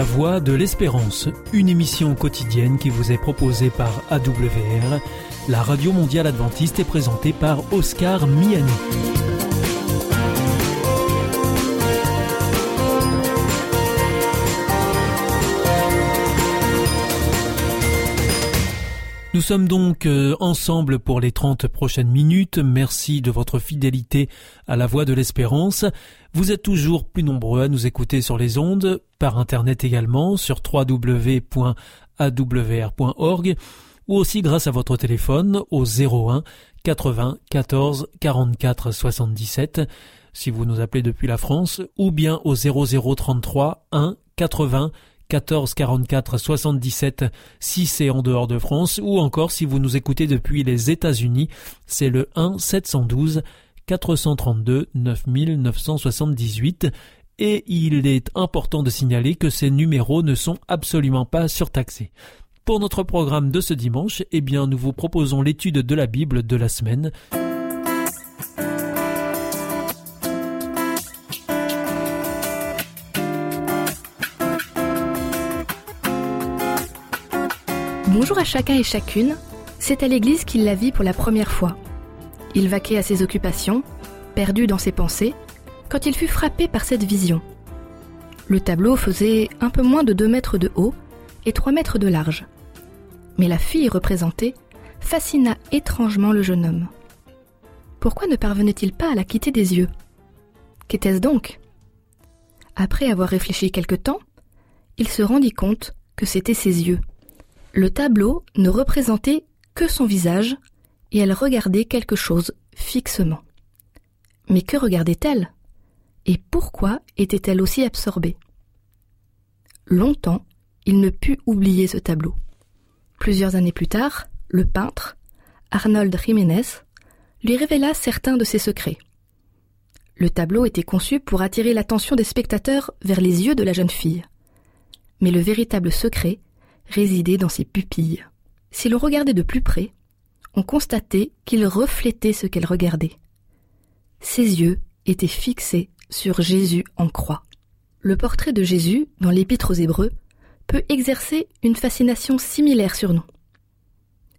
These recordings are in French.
La Voix de l'Espérance, une émission quotidienne qui vous est proposée par AWR, la radio mondiale adventiste est présentée par Oscar Miani. Nous sommes donc euh, ensemble pour les 30 prochaines minutes. Merci de votre fidélité à la voix de l'espérance. Vous êtes toujours plus nombreux à nous écouter sur les ondes, par internet également, sur www.awr.org, ou aussi grâce à votre téléphone au 01 80 14 44 77 si vous nous appelez depuis la France, ou bien au 0033 1 80 14 44 77 si c'est en dehors de France ou encore si vous nous écoutez depuis les États-Unis, c'est le 1 712 432 9978 et il est important de signaler que ces numéros ne sont absolument pas surtaxés. Pour notre programme de ce dimanche, eh bien, nous vous proposons l'étude de la Bible de la semaine. À chacun et chacune, c'est à l'église qu'il la vit pour la première fois. Il vaquait à ses occupations, perdu dans ses pensées, quand il fut frappé par cette vision. Le tableau faisait un peu moins de 2 mètres de haut et 3 mètres de large. Mais la fille représentée fascina étrangement le jeune homme. Pourquoi ne parvenait-il pas à la quitter des yeux? Qu'était-ce donc? Après avoir réfléchi quelque temps, il se rendit compte que c'étaient ses yeux. Le tableau ne représentait que son visage et elle regardait quelque chose fixement. Mais que regardait-elle? Et pourquoi était-elle aussi absorbée? Longtemps, il ne put oublier ce tableau. Plusieurs années plus tard, le peintre, Arnold Jiménez, lui révéla certains de ses secrets. Le tableau était conçu pour attirer l'attention des spectateurs vers les yeux de la jeune fille. Mais le véritable secret résidait dans ses pupilles. Si l'on regardait de plus près, on constatait qu'il reflétait ce qu'elle regardait. Ses yeux étaient fixés sur Jésus en croix. Le portrait de Jésus, dans l'Épître aux Hébreux, peut exercer une fascination similaire sur nous.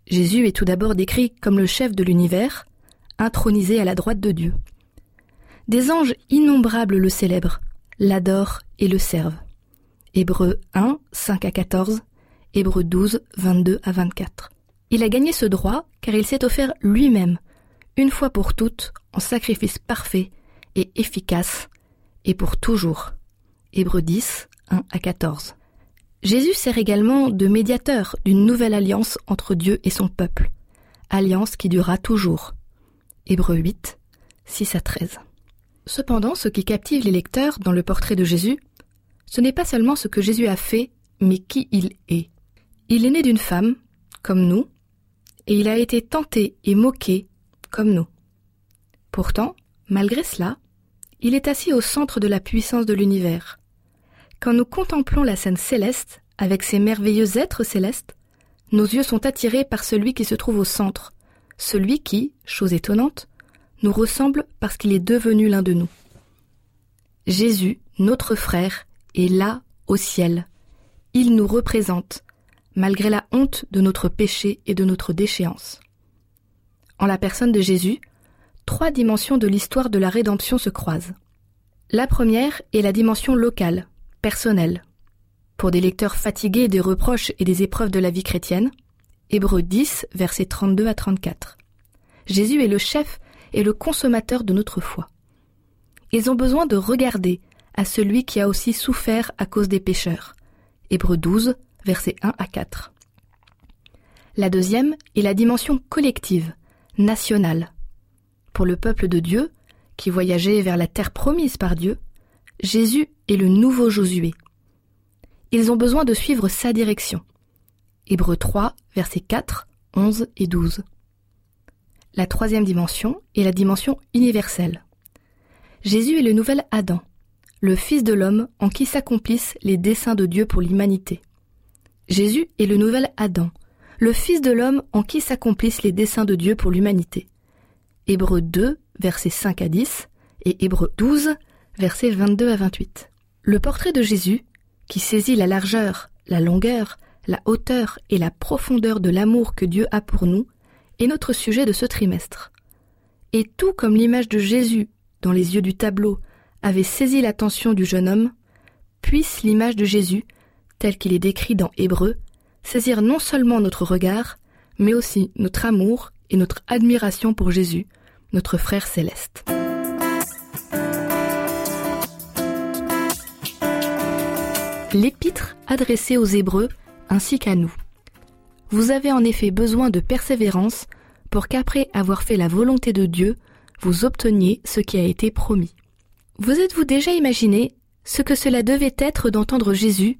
Jésus est tout d'abord décrit comme le chef de l'univers, intronisé à la droite de Dieu. Des anges innombrables le célèbrent, l'adorent et le servent. Hébreux 1, 5 à 14, Hébreux 12, 22 à 24. Il a gagné ce droit car il s'est offert lui-même, une fois pour toutes, en sacrifice parfait et efficace, et pour toujours. Hébreux 10, 1 à 14. Jésus sert également de médiateur d'une nouvelle alliance entre Dieu et son peuple, alliance qui durera toujours. Hébreux 8, 6 à 13. Cependant, ce qui captive les lecteurs dans le portrait de Jésus, ce n'est pas seulement ce que Jésus a fait, mais qui il est. Il est né d'une femme, comme nous, et il a été tenté et moqué, comme nous. Pourtant, malgré cela, il est assis au centre de la puissance de l'univers. Quand nous contemplons la scène céleste, avec ses merveilleux êtres célestes, nos yeux sont attirés par celui qui se trouve au centre, celui qui, chose étonnante, nous ressemble parce qu'il est devenu l'un de nous. Jésus, notre frère, est là au ciel. Il nous représente, malgré la honte de notre péché et de notre déchéance. En la personne de Jésus, trois dimensions de l'histoire de la rédemption se croisent. La première est la dimension locale, personnelle. Pour des lecteurs fatigués des reproches et des épreuves de la vie chrétienne, Hébreux 10, versets 32 à 34. Jésus est le chef et le consommateur de notre foi. Ils ont besoin de regarder à celui qui a aussi souffert à cause des pécheurs. Hébreux 12, versets 1 à 4. La deuxième est la dimension collective, nationale. Pour le peuple de Dieu, qui voyageait vers la terre promise par Dieu, Jésus est le nouveau Josué. Ils ont besoin de suivre sa direction. Hébreux 3, versets 4, 11 et 12. La troisième dimension est la dimension universelle. Jésus est le nouvel Adam, le Fils de l'homme en qui s'accomplissent les desseins de Dieu pour l'humanité. Jésus est le nouvel Adam, le Fils de l'homme en qui s'accomplissent les desseins de Dieu pour l'humanité. Hébreux 2, versets 5 à 10, et Hébreux 12, versets 22 à 28. Le portrait de Jésus, qui saisit la largeur, la longueur, la hauteur et la profondeur de l'amour que Dieu a pour nous, est notre sujet de ce trimestre. Et tout comme l'image de Jésus dans les yeux du tableau avait saisi l'attention du jeune homme, puisse l'image de Jésus, telle qu'il est décrit dans Hébreu, saisir non seulement notre regard, mais aussi notre amour et notre admiration pour Jésus, notre frère céleste. L'épître adressée aux Hébreux ainsi qu'à nous. Vous avez en effet besoin de persévérance pour qu'après avoir fait la volonté de Dieu, vous obteniez ce qui a été promis. Vous êtes-vous déjà imaginé ce que cela devait être d'entendre Jésus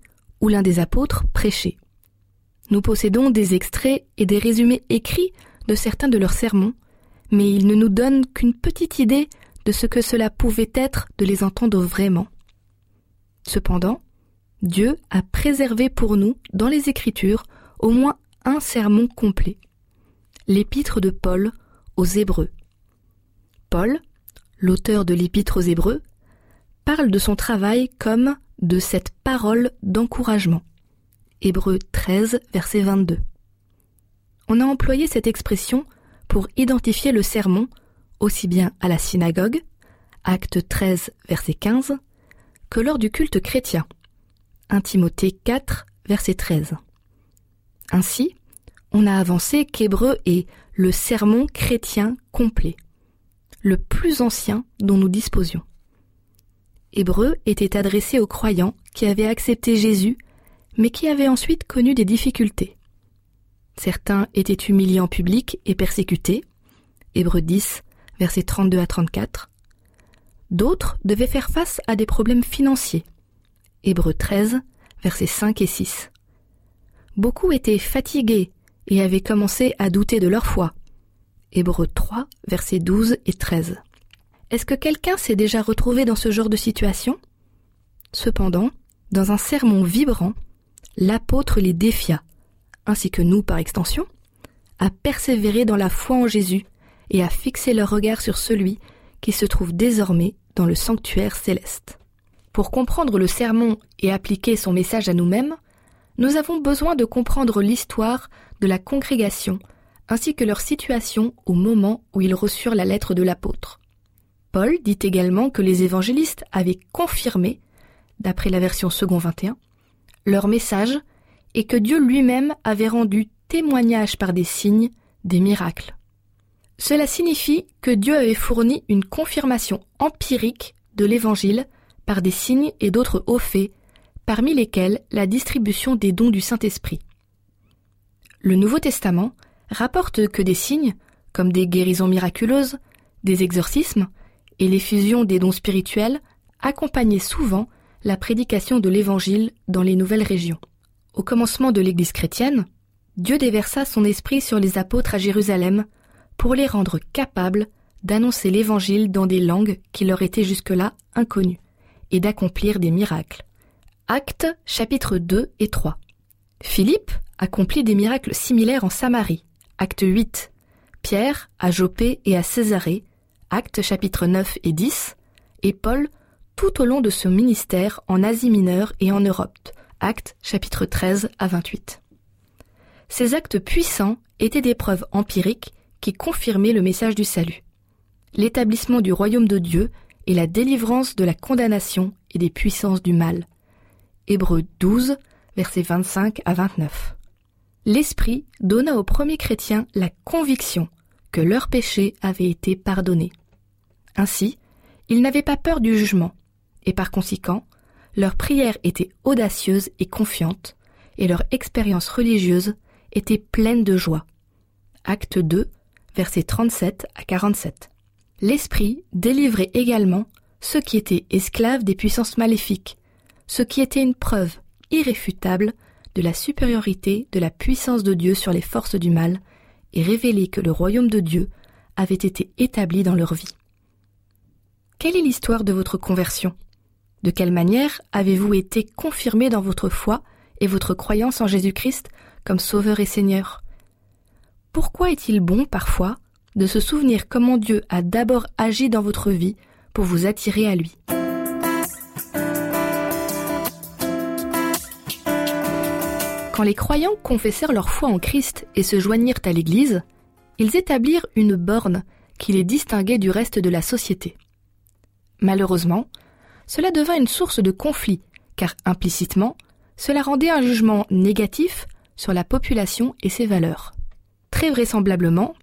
l'un des apôtres prêcher Nous possédons des extraits et des résumés écrits de certains de leurs sermons, mais ils ne nous donnent qu'une petite idée de ce que cela pouvait être de les entendre vraiment. Cependant, Dieu a préservé pour nous, dans les Écritures, au moins un sermon complet. L'épître de Paul aux Hébreux. Paul, l'auteur de l'épître aux Hébreux, parle de son travail comme de cette parole d'encouragement. Hébreux 13, verset 22. On a employé cette expression pour identifier le sermon aussi bien à la synagogue, acte 13, verset 15, que lors du culte chrétien. 1 Timothée 4, verset 13. Ainsi, on a avancé qu'Hébreu est le sermon chrétien complet, le plus ancien dont nous disposions. Hébreu était adressé aux croyants qui avaient accepté Jésus, mais qui avaient ensuite connu des difficultés. Certains étaient humiliés en public et persécutés, Hébreu 10, versets 32 à 34. D'autres devaient faire face à des problèmes financiers, Hébreux 13, versets 5 et 6. Beaucoup étaient fatigués et avaient commencé à douter de leur foi. Hébreux 3, versets 12 et 13. Est-ce que quelqu'un s'est déjà retrouvé dans ce genre de situation? Cependant, dans un sermon vibrant, l'apôtre les défia, ainsi que nous par extension, à persévérer dans la foi en Jésus et à fixer leur regard sur celui qui se trouve désormais dans le sanctuaire céleste. Pour comprendre le sermon et appliquer son message à nous-mêmes, nous avons besoin de comprendre l'histoire de la congrégation ainsi que leur situation au moment où ils reçurent la lettre de l'apôtre. Paul dit également que les évangélistes avaient confirmé, d'après la version second 21, leur message et que Dieu lui-même avait rendu témoignage par des signes, des miracles. Cela signifie que Dieu avait fourni une confirmation empirique de l'évangile par des signes et d'autres hauts faits, parmi lesquels la distribution des dons du Saint-Esprit. Le Nouveau Testament rapporte que des signes, comme des guérisons miraculeuses, des exorcismes et l'effusion des dons spirituels, accompagnaient souvent la prédication de l'Évangile dans les nouvelles régions. Au commencement de l'Église chrétienne, Dieu déversa son esprit sur les apôtres à Jérusalem pour les rendre capables d'annoncer l'Évangile dans des langues qui leur étaient jusque-là inconnues et d'accomplir des miracles. Actes chapitres 2 et 3. Philippe accomplit des miracles similaires en Samarie. Acte 8. Pierre à Jopé et à Césarée. Actes chapitres 9 et 10. Et Paul tout au long de son ministère en Asie mineure et en Europe. Actes chapitres 13 à 28. Ces actes puissants étaient des preuves empiriques qui confirmaient le message du salut. L'établissement du royaume de Dieu et la délivrance de la condamnation et des puissances du mal. Hébreux 12, versets 25 à 29. L'Esprit donna aux premiers chrétiens la conviction que leurs péchés avaient été pardonnés. Ainsi, ils n'avaient pas peur du jugement, et par conséquent, leur prière était audacieuse et confiante, et leur expérience religieuse était pleine de joie. Acte 2, versets 37 à 47 l'Esprit délivrait également ceux qui étaient esclaves des puissances maléfiques, ce qui était une preuve irréfutable de la supériorité de la puissance de Dieu sur les forces du mal, et révélait que le royaume de Dieu avait été établi dans leur vie. Quelle est l'histoire de votre conversion? De quelle manière avez-vous été confirmé dans votre foi et votre croyance en Jésus-Christ comme Sauveur et Seigneur? Pourquoi est-il bon parfois de se souvenir comment Dieu a d'abord agi dans votre vie pour vous attirer à lui? Quand les croyants confessèrent leur foi en Christ et se joignirent à l'Église, ils établirent une borne qui les distinguait du reste de la société. Malheureusement, cela devint une source de conflit, car implicitement, cela rendait un jugement négatif sur la population et ses valeurs. Très vraisemblablement,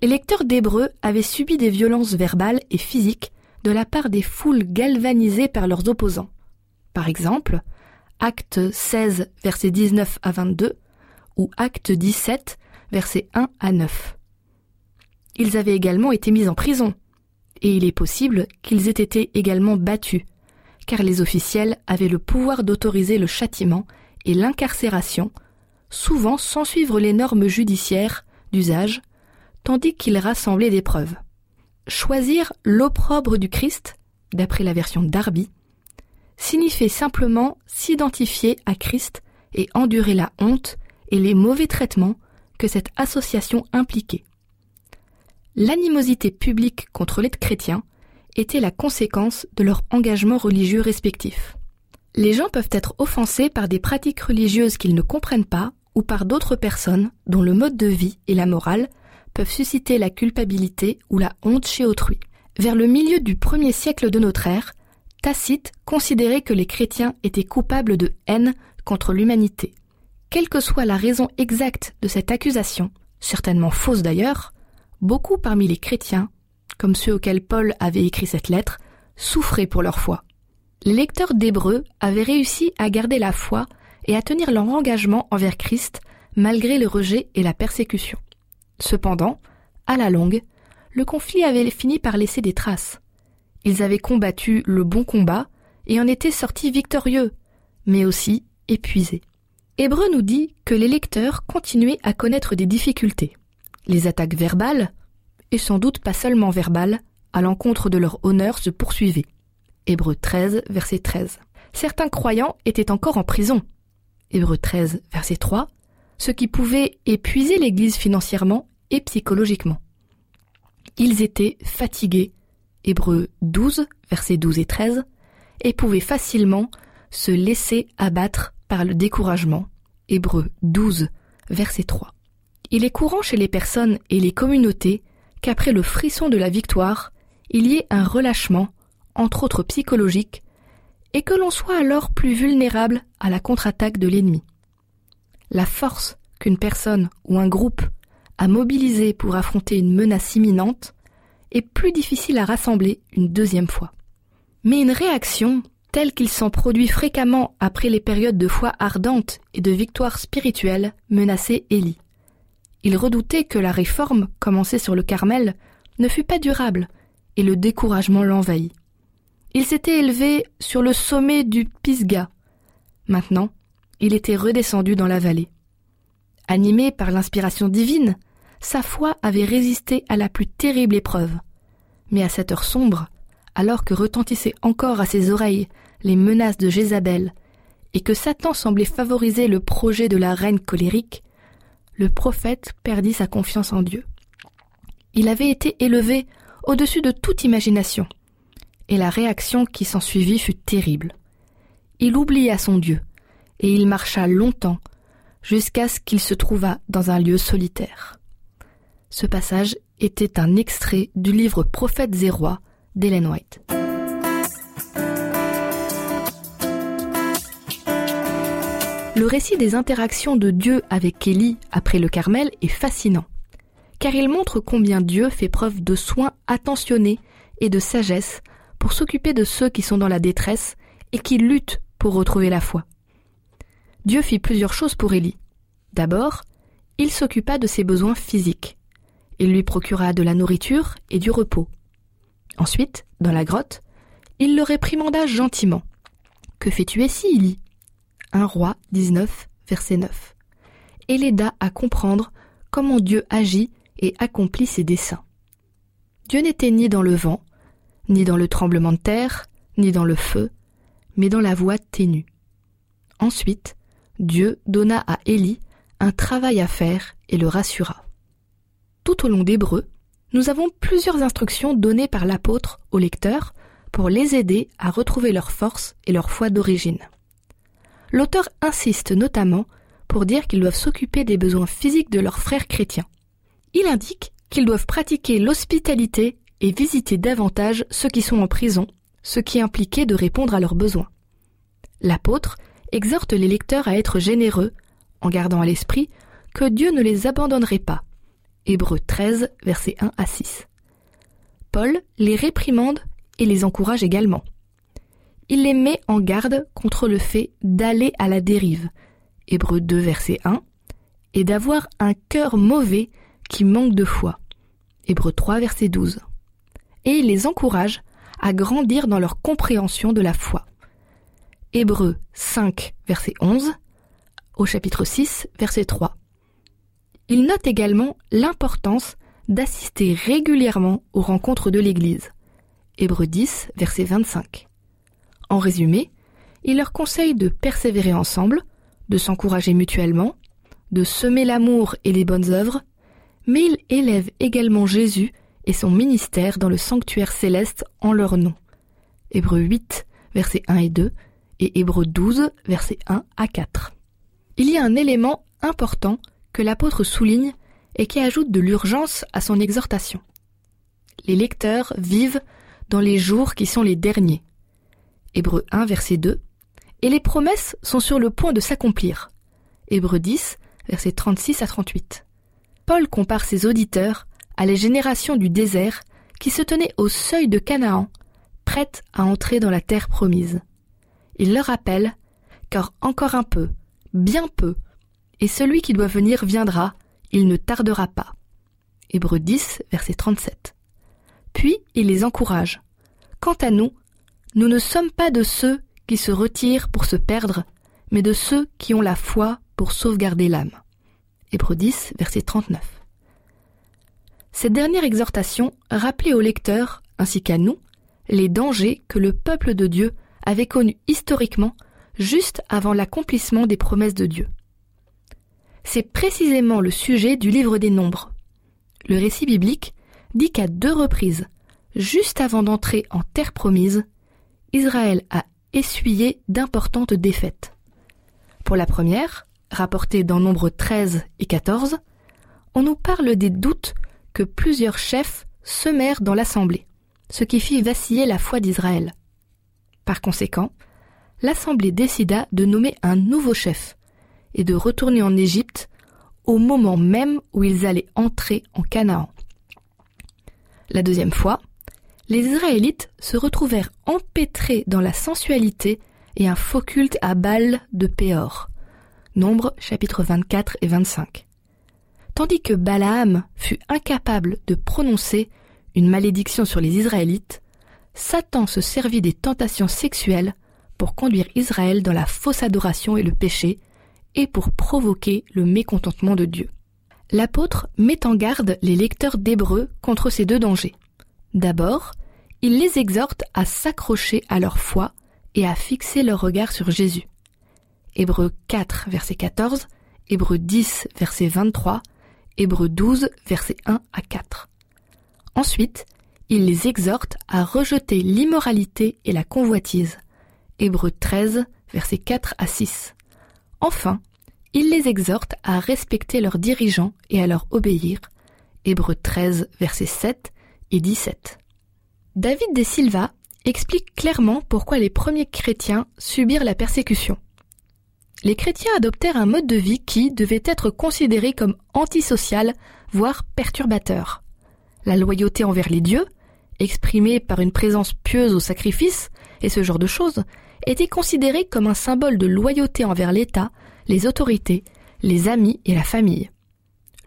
les lecteurs d'Hébreu avaient subi des violences verbales et physiques de la part des foules galvanisées par leurs opposants. Par exemple, Acte 16, versets 19 à 22, ou Acte 17, versets 1 à 9. Ils avaient également été mis en prison, et il est possible qu'ils aient été également battus, car les officiels avaient le pouvoir d'autoriser le châtiment et l'incarcération, souvent sans suivre les normes judiciaires d'usage, tandis qu'ils rassemblaient des preuves. Choisir l'opprobre du Christ, d'après la version Darby, signifiait simplement s'identifier à Christ et endurer la honte et les mauvais traitements que cette association impliquait. L'animosité publique contre les chrétiens était la conséquence de leur engagement religieux respectif. Les gens peuvent être offensés par des pratiques religieuses qu'ils ne comprennent pas ou par d'autres personnes dont le mode de vie et la morale peuvent susciter la culpabilité ou la honte chez autrui. Vers le milieu du premier siècle de notre ère, Tacite considérait que les chrétiens étaient coupables de haine contre l'humanité. Quelle que soit la raison exacte de cette accusation, certainement fausse d'ailleurs, beaucoup parmi les chrétiens, comme ceux auxquels Paul avait écrit cette lettre, souffraient pour leur foi. Les lecteurs d'Hébreux avaient réussi à garder la foi et à tenir leur engagement envers Christ malgré le rejet et la persécution. Cependant, à la longue, le conflit avait fini par laisser des traces. Ils avaient combattu le bon combat et en étaient sortis victorieux, mais aussi épuisés. Hébreu nous dit que les lecteurs continuaient à connaître des difficultés. Les attaques verbales, et sans doute pas seulement verbales, à l'encontre de leur honneur se poursuivaient. Hébreu 13, verset 13. Certains croyants étaient encore en prison. Hébreu 13, verset 3, ce qui pouvait épuiser l'Église financièrement et psychologiquement. Ils étaient fatigués, Hébreu 12, versets 12 et 13, et pouvaient facilement se laisser abattre par le découragement. Hébreu 12, verset 3. Il est courant chez les personnes et les communautés qu'après le frisson de la victoire, il y ait un relâchement, entre autres psychologique, et que l'on soit alors plus vulnérable à la contre-attaque de l'ennemi. La force qu'une personne ou un groupe a mobilisé pour affronter une menace imminente est plus difficile à rassembler une deuxième fois. Mais une réaction, telle qu'il s'en produit fréquemment après les périodes de foi ardente et de victoire spirituelle, menaçait Élie. Il redoutait que la réforme, commencée sur le Carmel, ne fût pas durable, et le découragement l'envahit. Il s'était élevé sur le sommet du Pisga. Maintenant, il était redescendu dans la vallée. Animé par l'inspiration divine, sa foi avait résisté à la plus terrible épreuve. Mais à cette heure sombre, alors que retentissaient encore à ses oreilles les menaces de Jézabel, et que Satan semblait favoriser le projet de la reine colérique, le prophète perdit sa confiance en Dieu. Il avait été élevé au-dessus de toute imagination, et la réaction qui s'ensuivit fut terrible. Il oublia son Dieu, et il marcha longtemps jusqu'à ce qu'il se trouvât dans un lieu solitaire. Ce passage était un extrait du livre Prophètes et rois d'Ellen White. Le récit des interactions de Dieu avec Élie après le Carmel est fascinant, car il montre combien Dieu fait preuve de soins attentionnés et de sagesse pour s'occuper de ceux qui sont dans la détresse et qui luttent pour retrouver la foi. Dieu fit plusieurs choses pour Élie. D'abord, il s'occupa de ses besoins physiques. Il lui procura de la nourriture et du repos. Ensuite, dans la grotte, il le réprimanda gentiment. Que fais-tu ici, Élie? 1 roi 19, verset 9, et l'aida à comprendre comment Dieu agit et accomplit ses desseins. Dieu n'était ni dans le vent, ni dans le tremblement de terre, ni dans le feu, mais dans la voix ténue. Ensuite, Dieu donna à Élie un travail à faire et le rassura. Tout au long d'Hébreu, nous avons plusieurs instructions données par l'apôtre aux lecteurs pour les aider à retrouver leur force et leur foi d'origine. L'auteur insiste notamment pour dire qu'ils doivent s'occuper des besoins physiques de leurs frères chrétiens. Il indique qu'ils doivent pratiquer l'hospitalité et visiter davantage ceux qui sont en prison, ce qui impliquait de répondre à leurs besoins. L'apôtre exhorte les lecteurs à être généreux, en gardant à l'esprit que Dieu ne les abandonnerait pas. Hébreux 13, versets 1 à 6. Paul les réprimande et les encourage également. Il les met en garde contre le fait d'aller à la dérive, Hébreux 2, verset 1, et d'avoir un cœur mauvais qui manque de foi, Hébreux 3, verset 12. Et il les encourage à grandir dans leur compréhension de la foi. Hébreux 5, verset 11, au chapitre 6, verset 3. Il note également l'importance d'assister régulièrement aux rencontres de l'Église. Hébreux 10, verset 25. En résumé, il leur conseille de persévérer ensemble, de s'encourager mutuellement, de semer l'amour et les bonnes œuvres, mais il élève également Jésus et son ministère dans le sanctuaire céleste en leur nom. Hébreux 8, versets 1 et 2, et Hébreux 12, versets 1 à 4. Il y a un élément important que l'apôtre souligne et qui ajoute de l'urgence à son exhortation. Les lecteurs vivent dans les jours qui sont les derniers. Hébreux 1, verset 2. Et les promesses sont sur le point de s'accomplir. Hébreux 10, versets 36 à 38. Paul compare ses auditeurs à les générations du désert qui se tenaient au seuil de Canaan, prêtes à entrer dans la terre promise. Il leur rappelle, car encore un peu, bien peu, et celui qui doit venir viendra, il ne tardera pas. Hébreux 10, verset 37. Puis il les encourage. Quant à nous, nous ne sommes pas de ceux qui se retirent pour se perdre, mais de ceux qui ont la foi pour sauvegarder l'âme. Hébreux 10, verset 39. Cette dernière exhortation rappelait aux lecteurs, ainsi qu'à nous, les dangers que le peuple de Dieu avait connus historiquement juste avant l'accomplissement des promesses de Dieu. C'est précisément le sujet du livre des Nombres. Le récit biblique dit qu'à deux reprises, juste avant d'entrer en terre promise, Israël a essuyé d'importantes défaites. Pour la première, rapportée dans Nombre 13 et 14, on nous parle des doutes que plusieurs chefs semèrent dans l'assemblée, ce qui fit vaciller la foi d'Israël. Par conséquent, l'assemblée décida de nommer un nouveau chef et de retourner en Égypte au moment même où ils allaient entrer en Canaan. La deuxième fois, les Israélites se retrouvèrent empêtrés dans la sensualité et un faux culte à Baal de Péor. Nombre chapitres 24 et 25. Tandis que Balaam fut incapable de prononcer une malédiction sur les Israélites, Satan se servit des tentations sexuelles pour conduire Israël dans la fausse adoration et le péché, et pour provoquer le mécontentement de Dieu. L'apôtre met en garde les lecteurs d'Hébreux contre ces deux dangers. D'abord, il les exhorte à s'accrocher à leur foi et à fixer leur regard sur Jésus. Hébreux 4, verset 14, Hébreux 10, verset 23, Hébreux 12, verset 1 à 4. Ensuite, il les exhorte à rejeter l'immoralité et la convoitise. Hébreux 13, verset 4 à 6. Enfin, il les exhorte à respecter leurs dirigeants et à leur obéir. Hébreux 13, versets 7 et 17. David de Silva explique clairement pourquoi les premiers chrétiens subirent la persécution. Les chrétiens adoptèrent un mode de vie qui devait être considéré comme antisocial, voire perturbateur. La loyauté envers les dieux, exprimée par une présence pieuse au sacrifice, et ce genre de choses, était considérée comme un symbole de loyauté envers l'État, les autorités, les amis et la famille.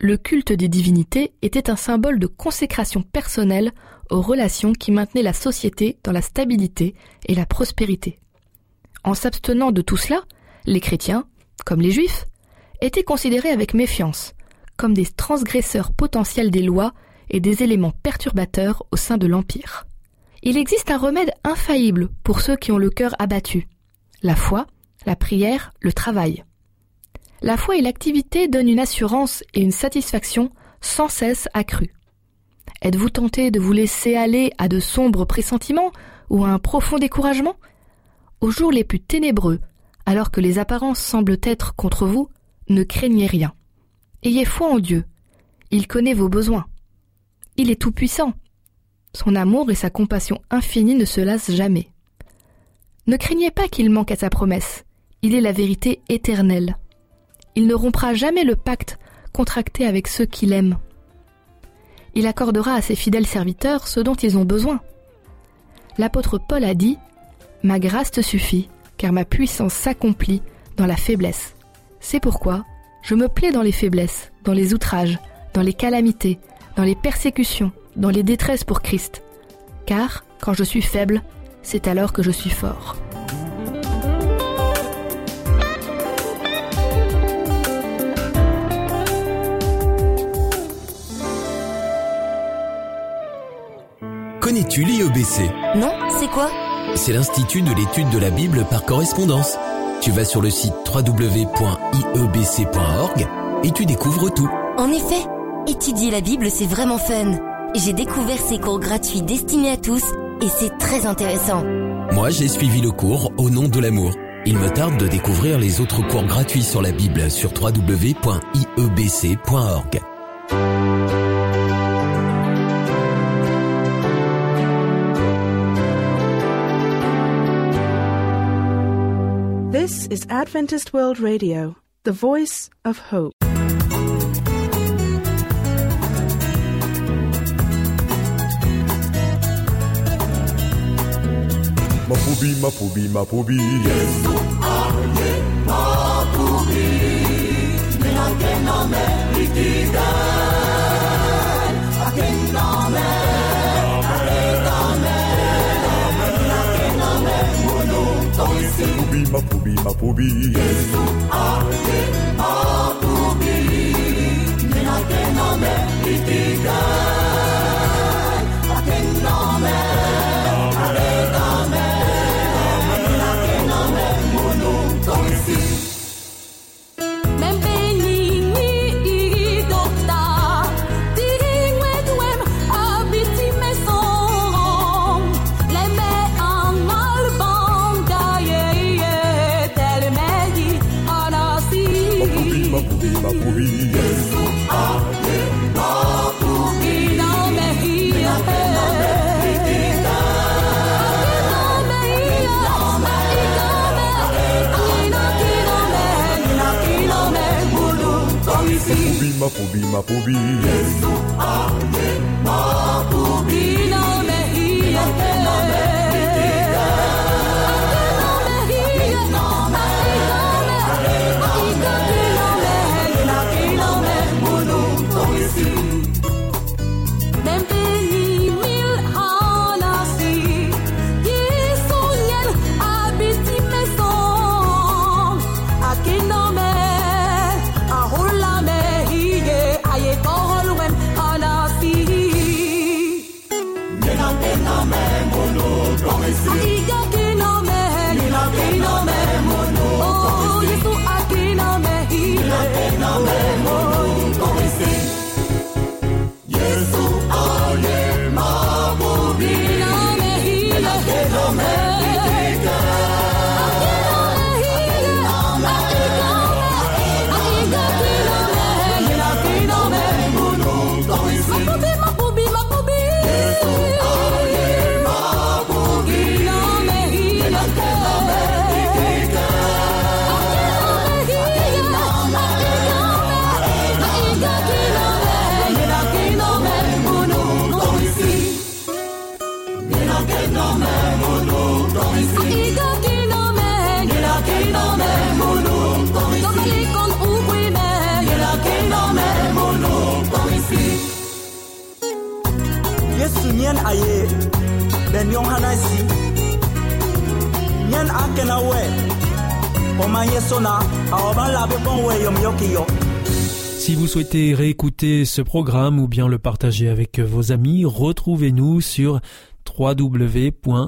Le culte des divinités était un symbole de consécration personnelle aux relations qui maintenaient la société dans la stabilité et la prospérité. En s'abstenant de tout cela, les chrétiens, comme les juifs, étaient considérés avec méfiance, comme des transgresseurs potentiels des lois et des éléments perturbateurs au sein de l'Empire. Il existe un remède infaillible pour ceux qui ont le cœur abattu. La foi, la prière, le travail. La foi et l'activité donnent une assurance et une satisfaction sans cesse accrues. Êtes-vous tenté de vous laisser aller à de sombres pressentiments ou à un profond découragement? Aux jours les plus ténébreux, alors que les apparences semblent être contre vous, Ne craignez rien. Ayez foi en Dieu. Il connaît vos besoins. Il est tout-puissant. Son amour et sa compassion infinie ne se lassent jamais. Ne craignez pas qu'il manque à sa promesse. Il est la vérité éternelle. Il ne rompra jamais le pacte contracté avec ceux qu'il aime. Il accordera à ses fidèles serviteurs ce dont ils ont besoin. L'apôtre Paul a dit Ma grâce te suffit, car ma puissance s'accomplit dans la faiblesse. C'est pourquoi je me plais dans les faiblesses, dans les outrages, dans les calamités, dans les persécutions, dans les détresses pour Christ. Car, quand je suis faible, c'est alors que je suis fort. Connais-tu l'IEBC Non, c'est quoi C'est l'Institut de l'étude de la Bible par correspondance. Tu vas sur le site www.iebc.org et tu découvres tout. En effet, étudier la Bible, c'est vraiment fun. J'ai découvert ces cours gratuits destinés à tous et c'est très intéressant. Moi, j'ai suivi le cours Au nom de l'amour. Il me tarde de découvrir les autres cours gratuits sur la Bible sur www.iebc.org. is Adventist World Radio, the voice of hope. Mapubi, mapubi, mapubi. Yesu aye mapubi. Minakena me Mapubi, mapubi, mapubi. Yesu aye mapubi. Minakena me ikiga. Akena me. Mapubi, mapubi. Yesu aye mapubi. Ben yo Si vous souhaitez réécouter ce programme ou bien le partager avec vos amis, retrouvez-nous sur www.awr.org.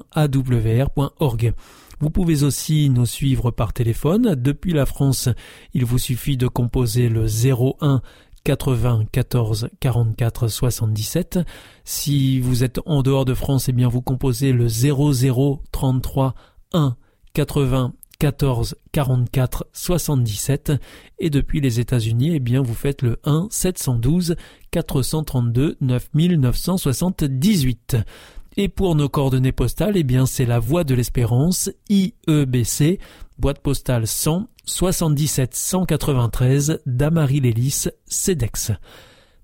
Vous pouvez aussi nous suivre par téléphone. Depuis la France, il vous suffit de composer le 01 94 44 77. Si vous êtes en dehors de France, eh bien vous composez le 00 33 1 80 14 44 77 et depuis les États-Unis, eh bien vous faites le 1 712 432 9978. Et pour nos coordonnées postales, eh bien c'est la Voie de l'Espérance, IEBC, boîte postale 100 77 193 Damary Lélis, CEDEX.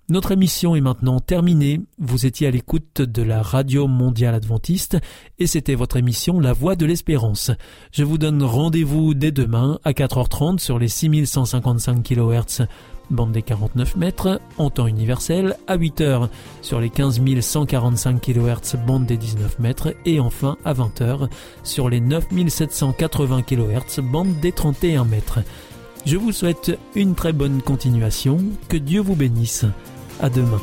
Notre émission est maintenant terminée. Vous étiez à l'écoute de la Radio Mondiale Adventiste et c'était votre émission La Voix de l'Espérance. Je vous donne rendez-vous dès demain à 4h30 sur les 6155 kHz bande des 49 mètres en temps universel, à 8h sur les 15 145 kHz bande des 19 mètres et enfin à 20h sur les 9780 kHz bande des 31 mètres. Je vous souhaite une très bonne continuation, que Dieu vous bénisse. À demain.